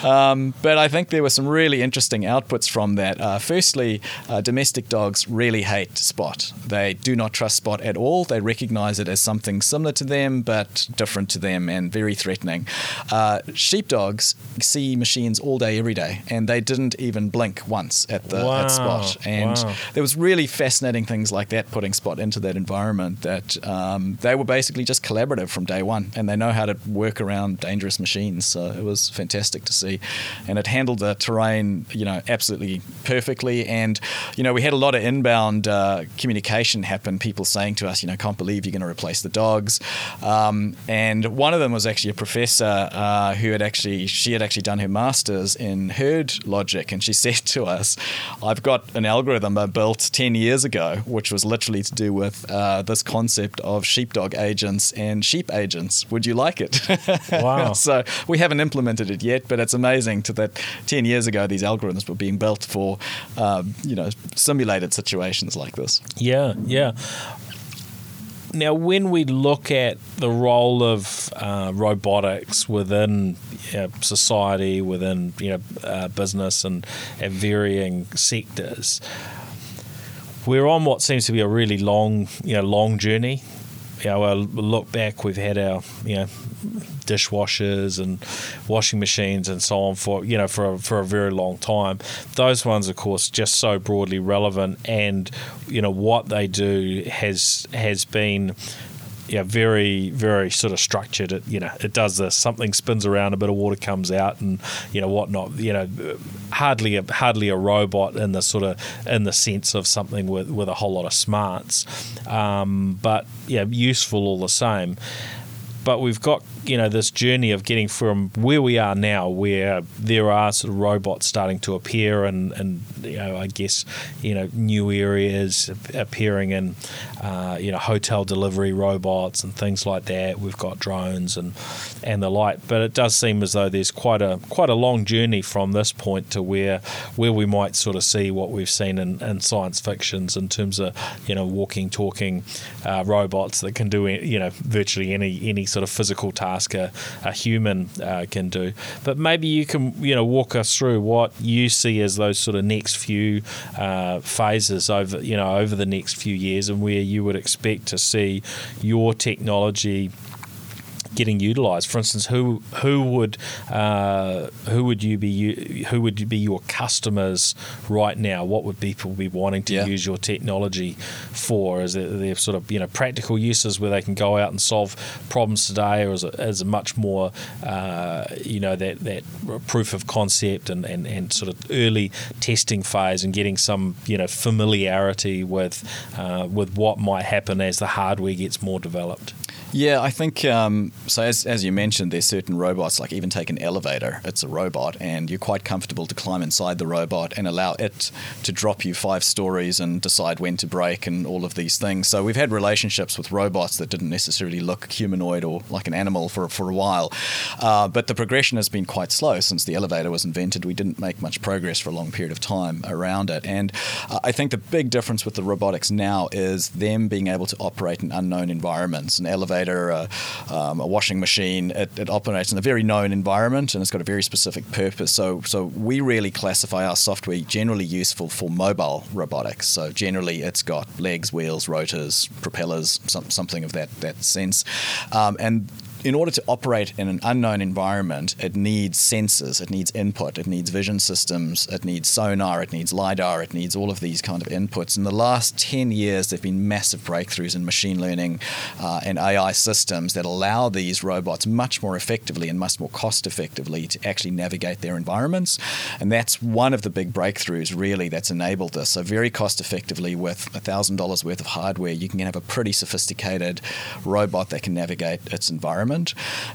C: Um, but I think there were some really interesting outputs from that. Uh, firstly, uh, domestic dogs really hate Spot. They do not trust Spot at all. They recognize it as something similar to them, but different to them and very threatening. Uh, sheepdogs see machines all day, every day, and they didn't even blink once at the
B: Wow,
C: at Spot. And
B: wow.
C: there was really fascinating things like that putting Spot into that environment that um, they were basically just collaborative from day one and they know how to work around dangerous machines. So it was fantastic to see. And it handled the terrain, you know, absolutely perfectly. And, you know, we had a lot of inbound uh, communication happen, people saying to us, you know, can't believe you're going to replace the dogs. Um, and one of them was actually a professor uh, who had actually, she had actually done her master's in herd logic. And she said to us, I've got an algorithm I built 10 years ago, which was literally to do with uh, this concept of sheepdog agents and sheep agents. Would you like it?
B: Wow.
C: so we haven't implemented it yet, but it's amazing to that 10 years ago, these algorithms were being built for, um, you know, simulated situations like this.
B: Yeah, yeah. Now, when we look at the role of uh, robotics within you know, society, within you know uh, business, and at varying sectors, we're on what seems to be a really long, you know, long journey. Know, look back, we've had our you know dishwashers and washing machines and so on for you know for a, for a very long time. Those ones, of course, just so broadly relevant, and you know what they do has has been. Yeah, very, very sort of structured. It, you know, it does this. Something spins around, a bit of water comes out, and you know whatnot. You know, hardly a hardly a robot in the sort of in the sense of something with with a whole lot of smarts, um, but yeah, useful all the same but we've got you know this journey of getting from where we are now, where there are sort of robots starting to appear, and and you know I guess you know new areas appearing in uh, you know hotel delivery robots and things like that. We've got drones and and the like, but it does seem as though there's quite a quite a long journey from this point to where where we might sort of see what we've seen in, in science fictions in terms of you know walking, talking uh, robots that can do you know virtually any any sort of physical task a, a human uh, can do. But maybe you can you know walk us through what you see as those sort of next few uh, phases over you know over the next few years, and where you would expect to see your technology getting utilised. For instance, who who would uh, who would you be who would be your customers right now? What would people be wanting to
C: Yeah.
B: use your technology for? Is it there sort of you know practical uses where they can go out and solve problems today, or is it, is it much more uh, you know that that proof of concept and, and, and sort of early testing phase and getting some you know familiarity with uh, with what might happen as the hardware gets more developed?
C: Yeah, I think um, so. As, as you mentioned, there's certain robots, like even take an elevator, it's a robot, and you're quite comfortable to climb inside the robot and allow it to drop you five stories and decide when to brake and all of these things. So we've had relationships with robots that didn't necessarily look humanoid or like an animal for, for a while. Uh, but the progression has been quite slow since the elevator was invented. We didn't make much progress for a long period of time around it. And uh, I think the big difference with the robotics now is them being able to operate in unknown environments. An elevator, uh, um, a washing machine, it, it operates in a very known environment and it's got a very specific purpose. So, so we really classify our software generally useful for mobile robotics. So generally, it's got legs, wheels, rotors, propellers, some, something of that that sense, um, and in order to operate in an unknown environment, it needs sensors, it needs input, it needs vision systems, it needs sonar, it needs LiDAR, it needs all of these kind of inputs. In the last 10 years, there have been massive breakthroughs in machine learning uh, and AI systems that allow these robots much more effectively and much more cost effectively to actually navigate their environments. And that's one of the big breakthroughs, really, that's enabled this. So, very cost effectively, with $1,000 worth of hardware, you can have a pretty sophisticated robot that can navigate its environment.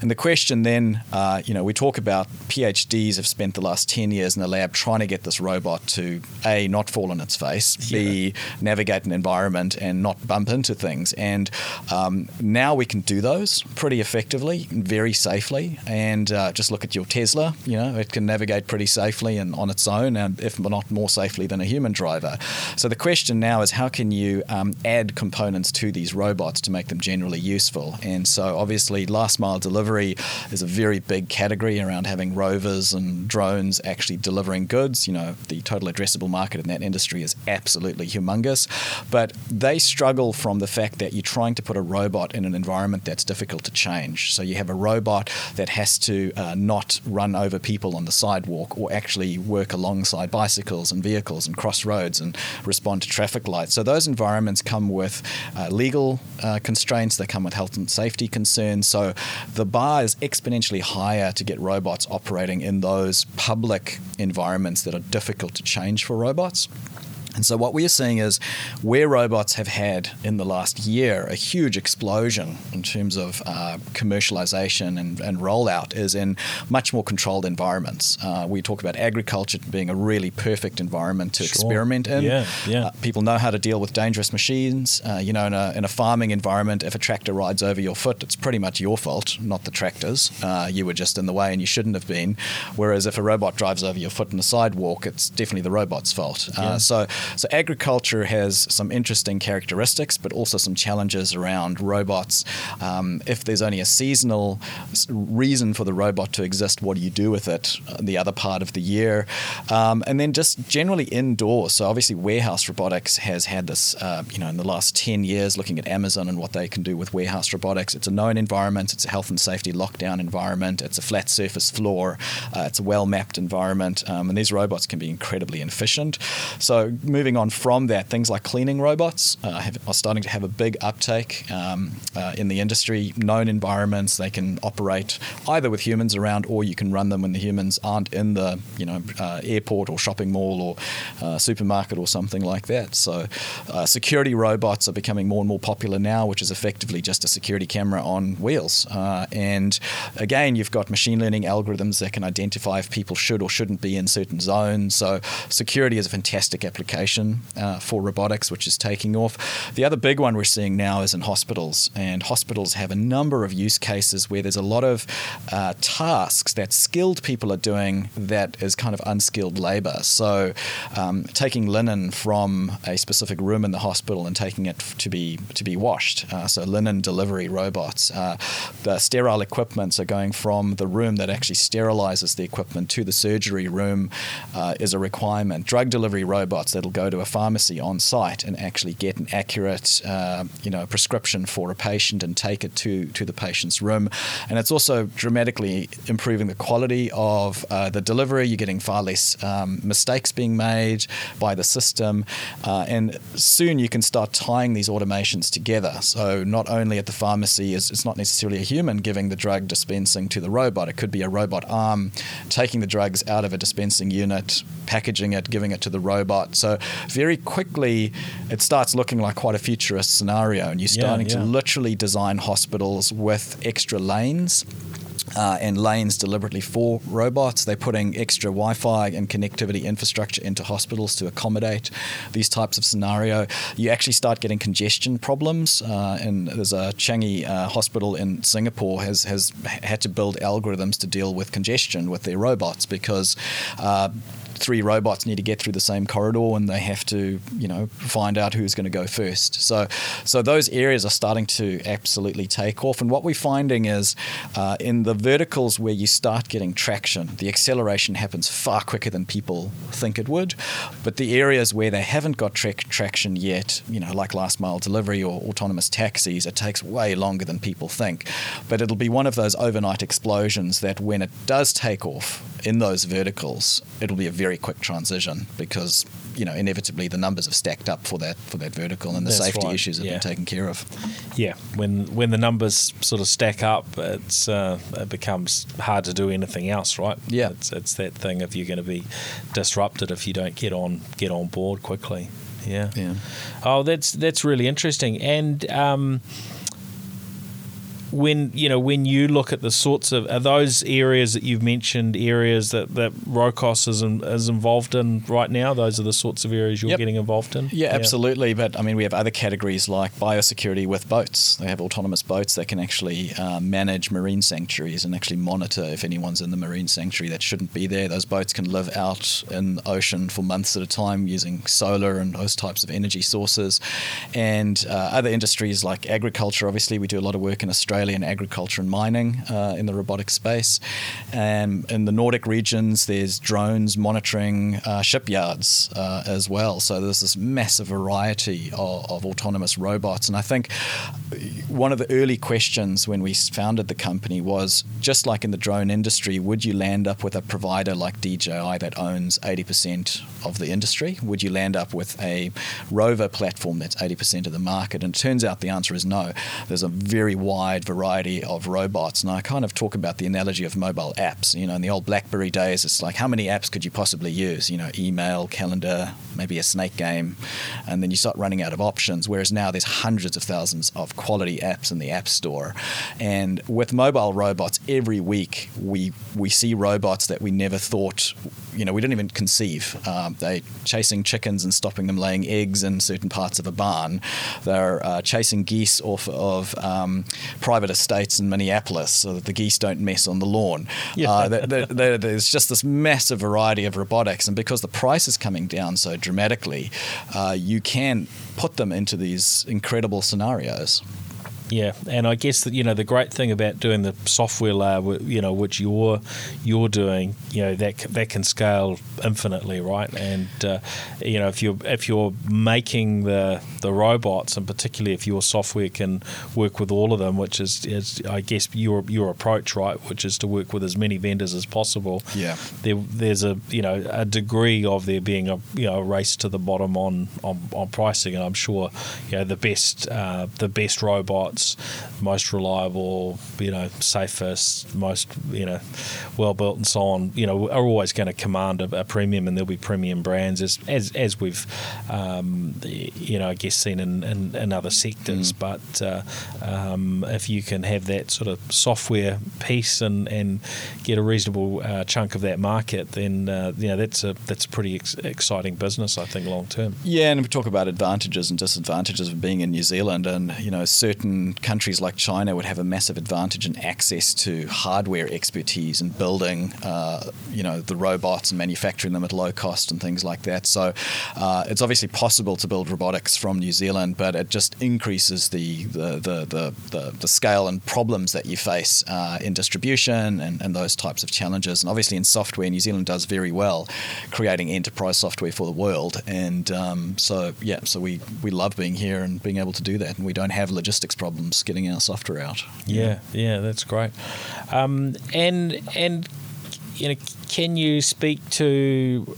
C: And the question then, uh, you know, we talk about PhDs have spent the last 10 years in the lab trying to get this robot to A, not fall on its face, B, navigate an environment and not bump into things. And um, now we can do those pretty effectively, very safely. And uh, just look at your Tesla, you know, it can navigate pretty safely and on its own, and if not more safely than a human driver. So the question now is how can you um, add components to these robots to make them generally useful? And so obviously, last mile delivery is a very big category around having rovers and drones actually delivering goods. You know, the total addressable market in that industry is absolutely humongous, but they struggle from the fact that you're trying to put a robot in an environment that's difficult to change. So you have a robot that has to uh, not run over people on the sidewalk or actually work alongside bicycles and vehicles and cross roads and respond to traffic lights. So those environments come with uh, legal uh, constraints, they come with health and safety concerns. So the bar is exponentially higher to get robots operating in those public environments that are difficult to change for robots. And so, what we are seeing is where robots have had in the last year a huge explosion in terms of uh, commercialization and, and, rollout is in much more controlled environments. Uh, we talk about agriculture being a really perfect environment to
B: Sure.
C: experiment in.
B: Yeah, yeah.
C: Uh, people know how to deal with dangerous machines. Uh, you know, in a, in a farming environment, if a tractor rides over your foot, it's pretty much your fault, not the tractor's. Uh, you were just in the way and you shouldn't have been. Whereas if a robot drives over your foot in the sidewalk, it's definitely the robot's fault.
B: Yeah.
C: Uh, so, so agriculture has some interesting characteristics, but also some challenges around robots. Um, if there's only a seasonal reason for the robot to exist, what do you do with it uh, the other part of the year? Um, and then just generally indoors. So obviously, warehouse robotics has had this, uh, you know, in the last 10 years, looking at Amazon and what they can do with warehouse robotics. It's a known environment. It's a health and safety lockdown environment. It's a flat surface floor. Uh, it's a well mapped environment. Um, and these robots can be incredibly efficient. So moving on from that, things like cleaning robots uh, have, are starting to have a big uptake um, uh, in the industry. Known environments, they can operate either with humans around, or you can run them when the humans aren't in the, you know, uh, airport or shopping mall or uh, supermarket or something like that. So, uh, security robots are becoming more and more popular now, which is effectively just a security camera on wheels. Uh, and again, you've got machine learning algorithms that can identify if people should or shouldn't be in certain zones. So, security is a fantastic application uh, for robotics, which is taking off. The other big one we're seeing now is in hospitals, and hospitals have a number of use cases where there's a lot of uh, tasks that skilled people are doing that is kind of unskilled labor. So, um, taking linen from a specific room in the hospital and taking it to be to be washed. Uh, so, linen delivery robots. Uh, the sterile equipments are going from the room that actually sterilizes the equipment to the surgery room uh, is a requirement. Drug delivery robots that'll go to a pharmacy on site and actually get an accurate, uh, you know, prescription for a patient and take it to to the patient's room. And it's also dramatically improving the quality of uh, the delivery. You're getting far less um, mistakes being made by the system, uh, and soon you can start tying these automations together. So not only at the pharmacy is it's not necessarily a human giving the drug dispensing to the robot. It could be a robot arm taking the drugs out of a dispensing unit, packaging it, giving it to the robot. So very quickly, it starts looking like quite a futurist scenario, and you're starting yeah, yeah. to literally design hospitals with extra lanes uh, and lanes deliberately for robots. They're putting extra Wi-Fi and connectivity infrastructure into hospitals to accommodate these types of scenario. You actually start getting congestion problems, uh, and there's a Changi uh, hospital in Singapore has has had to build algorithms to deal with congestion with their robots because uh, three robots need to get through the same corridor and they have to, you know, find out who's going to go first. So, so those areas are starting to absolutely take off. And what we're finding is uh, in the verticals where you start getting traction, the acceleration happens far quicker than people think it would. But the areas where they haven't got tra- traction yet, you know, like last mile delivery or autonomous taxis, it takes way longer than people think. But it'll be one of those overnight explosions that when it does take off in those verticals, it'll be a very very quick transition because you know inevitably the numbers have stacked up for that for that vertical and the That's safety right. issues have yeah. been taken care of.
B: Yeah, when when the numbers sort of stack up, it's uh, it becomes hard to do anything else, right?
C: Yeah,
B: it's, it's that thing if you're going to be disrupted if you don't get on get on board quickly. Yeah.
C: Yeah.
B: Oh, that's that's really interesting and. Um, when you know when you look at the sorts of are those areas that you've mentioned areas that that Rocos is in, is involved in right now? Those are the sorts of areas you're yep. getting involved in.
C: Yeah, yeah, absolutely. But I mean, we have other categories like biosecurity with boats. They have autonomous boats that can actually uh, manage marine sanctuaries and actually monitor if anyone's in the marine sanctuary that shouldn't be there. Those boats can live out in the ocean for months at a time using solar and those types of energy sources. And uh, other industries like agriculture. Obviously, we do a lot of work in Australia In agriculture and mining uh, in the robotic space. And in the Nordic regions, there's drones monitoring uh, shipyards uh, as well. So there's this massive variety of, of, autonomous robots. And I think one of the early questions when we founded the company was just like in the drone industry, would you land up with a provider like DJI that owns 80% of the industry? Would you land up with a rover platform that's 80% of the market? And it turns out the answer is no. There's a very wide variety of robots. And I kind of talk about the analogy of mobile apps. You know, in the old BlackBerry days, it's like how many apps could you possibly use? You know, email, calendar, maybe a snake game, and then you start running out of options. Whereas now there's hundreds of thousands of quality apps in the App Store. And with mobile robots, every week we we see robots that we never thought, you know, we didn't even conceive. Um, they're chasing chickens and stopping them laying eggs in certain parts of a barn. They're uh, chasing geese off of um, private private estates in Minneapolis so that the geese don't mess on the lawn. Yeah. Uh, there, there, there's just this massive variety of robotics, and because the price is coming down so dramatically, uh, you can put them into these incredible scenarios.
B: Yeah, and I guess that you know the great thing about doing the software layer, you know, which you're you're doing, you know, that that can scale infinitely, right? And uh, you know, if you're if you're making the the robots, and particularly if your software can work with all of them, which is, is I guess your your approach, right, which is to work with as many vendors as possible.
C: Yeah,
B: there, there's a you know a degree of there being a you know a race to the bottom on on, on pricing, and I'm sure you know the best uh, the best robots most reliable, you know, safest, most you know, well built and so on, you know, are always going to command a, a, premium, and there'll be premium brands as as, as we've, um, you know, I guess seen in, in, in other sectors. Mm. But uh, um, if you can have that sort of software piece and, and get a reasonable uh, chunk of that market, then uh, you know that's a that's a pretty ex- exciting business, I think, long term.
C: Yeah, and we talk about advantages and disadvantages of being in New Zealand, and you know, certain countries like China would have a massive advantage in access to hardware expertise and building, uh, you know, the robots and manufacturing them at low cost and things like that. So uh, it's obviously possible to build robotics from New Zealand, but it just increases the the the, the, the, the scale and problems that you face uh, in distribution and, and those types of challenges. And obviously in software, New Zealand does very well creating enterprise software for the world. And um, so yeah, so we we love being here and being able to do that, and we don't have logistics problems getting our software out.
B: Yeah, yeah, that's great. Um, and and you know, can you speak to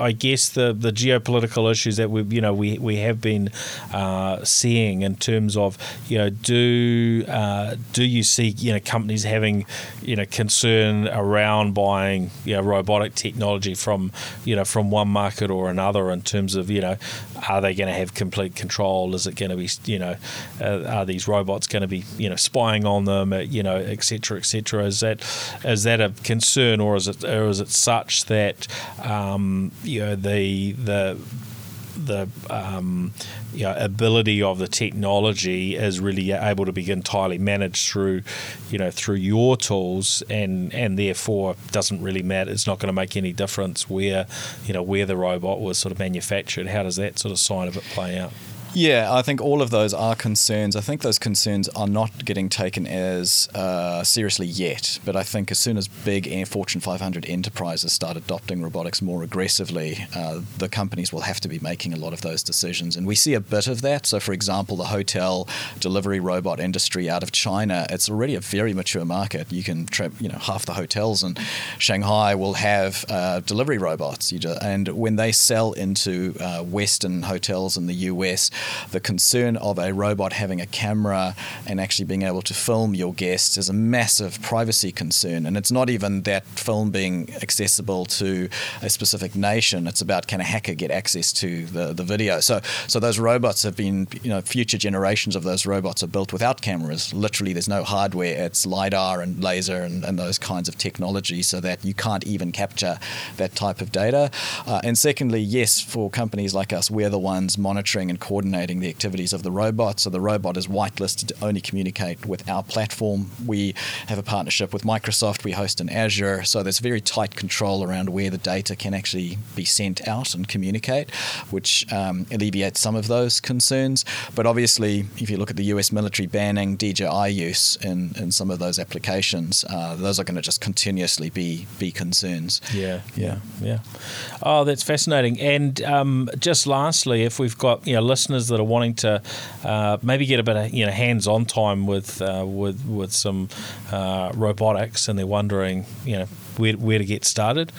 B: I guess the the geopolitical issues that we you know we we have been uh, seeing in terms of you know do uh, do you see you know companies having you know concern around buying you know robotic technology from you know from one market or another in terms of you know are they going to have complete control? Is it going to be you know uh, are these robots going to be you know spying on them? Uh, you know etc etc. Is that is that a concern or is it or is it such that um, you know the the the um, you know, ability of the technology is really able to be entirely managed through, you know, through your tools, and and therefore doesn't really matter. It's not going to make any difference where, you know, where the robot was sort of manufactured. How does that sort of side of it play out?
C: Yeah, I think all of those are concerns. I think those concerns are not getting taken as uh, seriously yet. But I think as soon as big Fortune 500 enterprises start adopting robotics more aggressively, uh, the companies will have to be making a lot of those decisions. And we see a bit of that. So, for example, the hotel delivery robot industry out of China, it's already a very mature market. You can, tra- you know, half the hotels in Shanghai will have uh, delivery robots. and when they sell into uh, Western hotels in the US, the concern of a robot having a camera and actually being able to film your guests is a massive privacy concern. And it's not even that film being accessible to a specific nation. It's about can a hacker get access to the, the video. So so those robots have been you know future generations of those robots are built without cameras. Literally, there's no hardware. It's lidar and laser and, and those kinds of technology, so that you can't even capture that type of data. Uh, and secondly, yes, for companies like us, we're the ones monitoring and coordinating coordinating the activities of the robot. So the robot is whitelisted to only communicate with our platform. We have a partnership with Microsoft. We host in Azure. So there's very tight control around where the data can actually be sent out and communicate, which um, alleviates some of those concerns. But obviously, if you look at the US military banning DJI use in, in some of those applications, uh, those are going to just continuously be be concerns.
B: Yeah, yeah, yeah. Oh, that's fascinating. And um, just lastly, if we've got you know listeners listeners that are wanting to uh, maybe get a bit of you know hands-on time with uh, with with some uh, robotics, and they're wondering you know where, where to get started.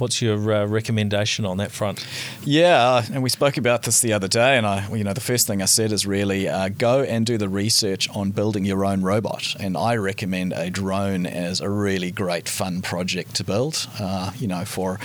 B: What's your uh, recommendation on that front?
C: Yeah, uh, and we spoke about this the other day, and I, you know, the first thing I said is really uh, go and do the research on building your own robot. And I recommend a drone as a really great, fun project to build. Uh, you know, for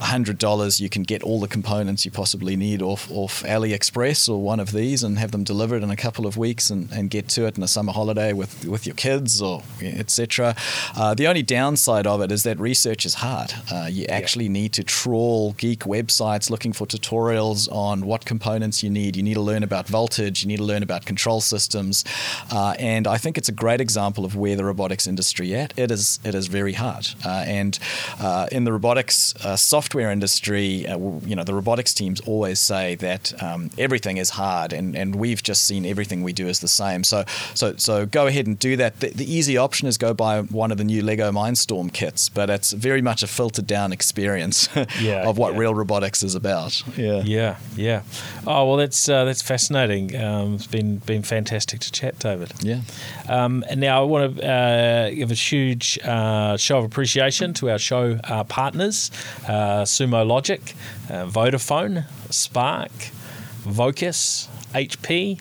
C: hundred dollars, you can get all the components you possibly need off off AliExpress or one of these, and have them delivered in a couple of weeks, and, and get to it in a summer holiday with with your kids or etc. Uh, the only downside of it is that research is hard. Uh, you actually actually need to trawl geek websites looking for tutorials on what components you need. You need to learn about voltage, you need to learn about control systems. Uh, and I think it's a great example of where the robotics industry at. It is it is very hard. Uh, and uh, in the robotics uh, software industry, uh, you know, the robotics teams always say that um, everything is hard and, and we've just seen everything we do is the same. So so so go ahead and do that. The, the easy option is go buy one of the new Lego Mindstorm kits, but it's very much a filtered down experience experience yeah, of what
B: yeah.
C: real robotics is about. Yeah,
B: yeah, yeah. Oh well, that's uh, that's fascinating. Um, it's been been fantastic to chat, David.
C: Yeah.
B: Um, and now I want to uh, give a huge uh, show of appreciation to our show uh, partners: uh, Sumo Logic, uh, Vodafone, Spark, Vocus, HP.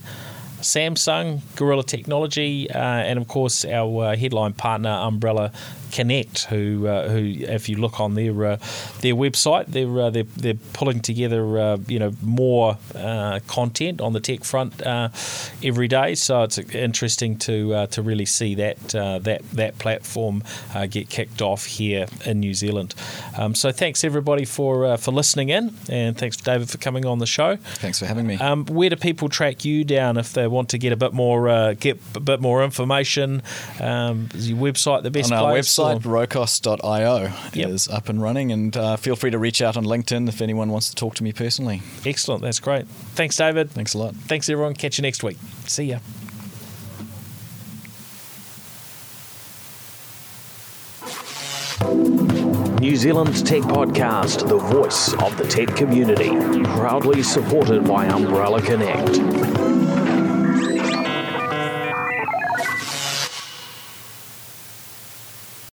B: Samsung, Gorilla Technology, uh, and of course our uh, headline partner, Umbrellar Connect, who uh, who if you look on their uh, their website, they're uh, they're, they're pulling together uh, you know more uh, content on the tech front uh, every day. So it's interesting to to really see that that that platform get kicked off here in New Zealand. Um, so thanks everybody for for listening in, and thanks David for coming on the show.
C: Thanks for having me.
B: Um, where do people track you down if they want to get a bit more get a bit more information? Um, is your website the best
C: on
B: place?
C: Website,
D: Excellent.
C: rocos.io,
D: Yep.
C: is up and running. And uh, feel free to reach out on LinkedIn if anyone wants to talk to me personally.
D: Excellent. That's great. Thanks, David.
C: Thanks a lot.
D: Thanks, everyone. Catch you next week. See ya.
B: New Zealand's tech podcast, the voice of the tech community, proudly supported by Umbrellar Connect.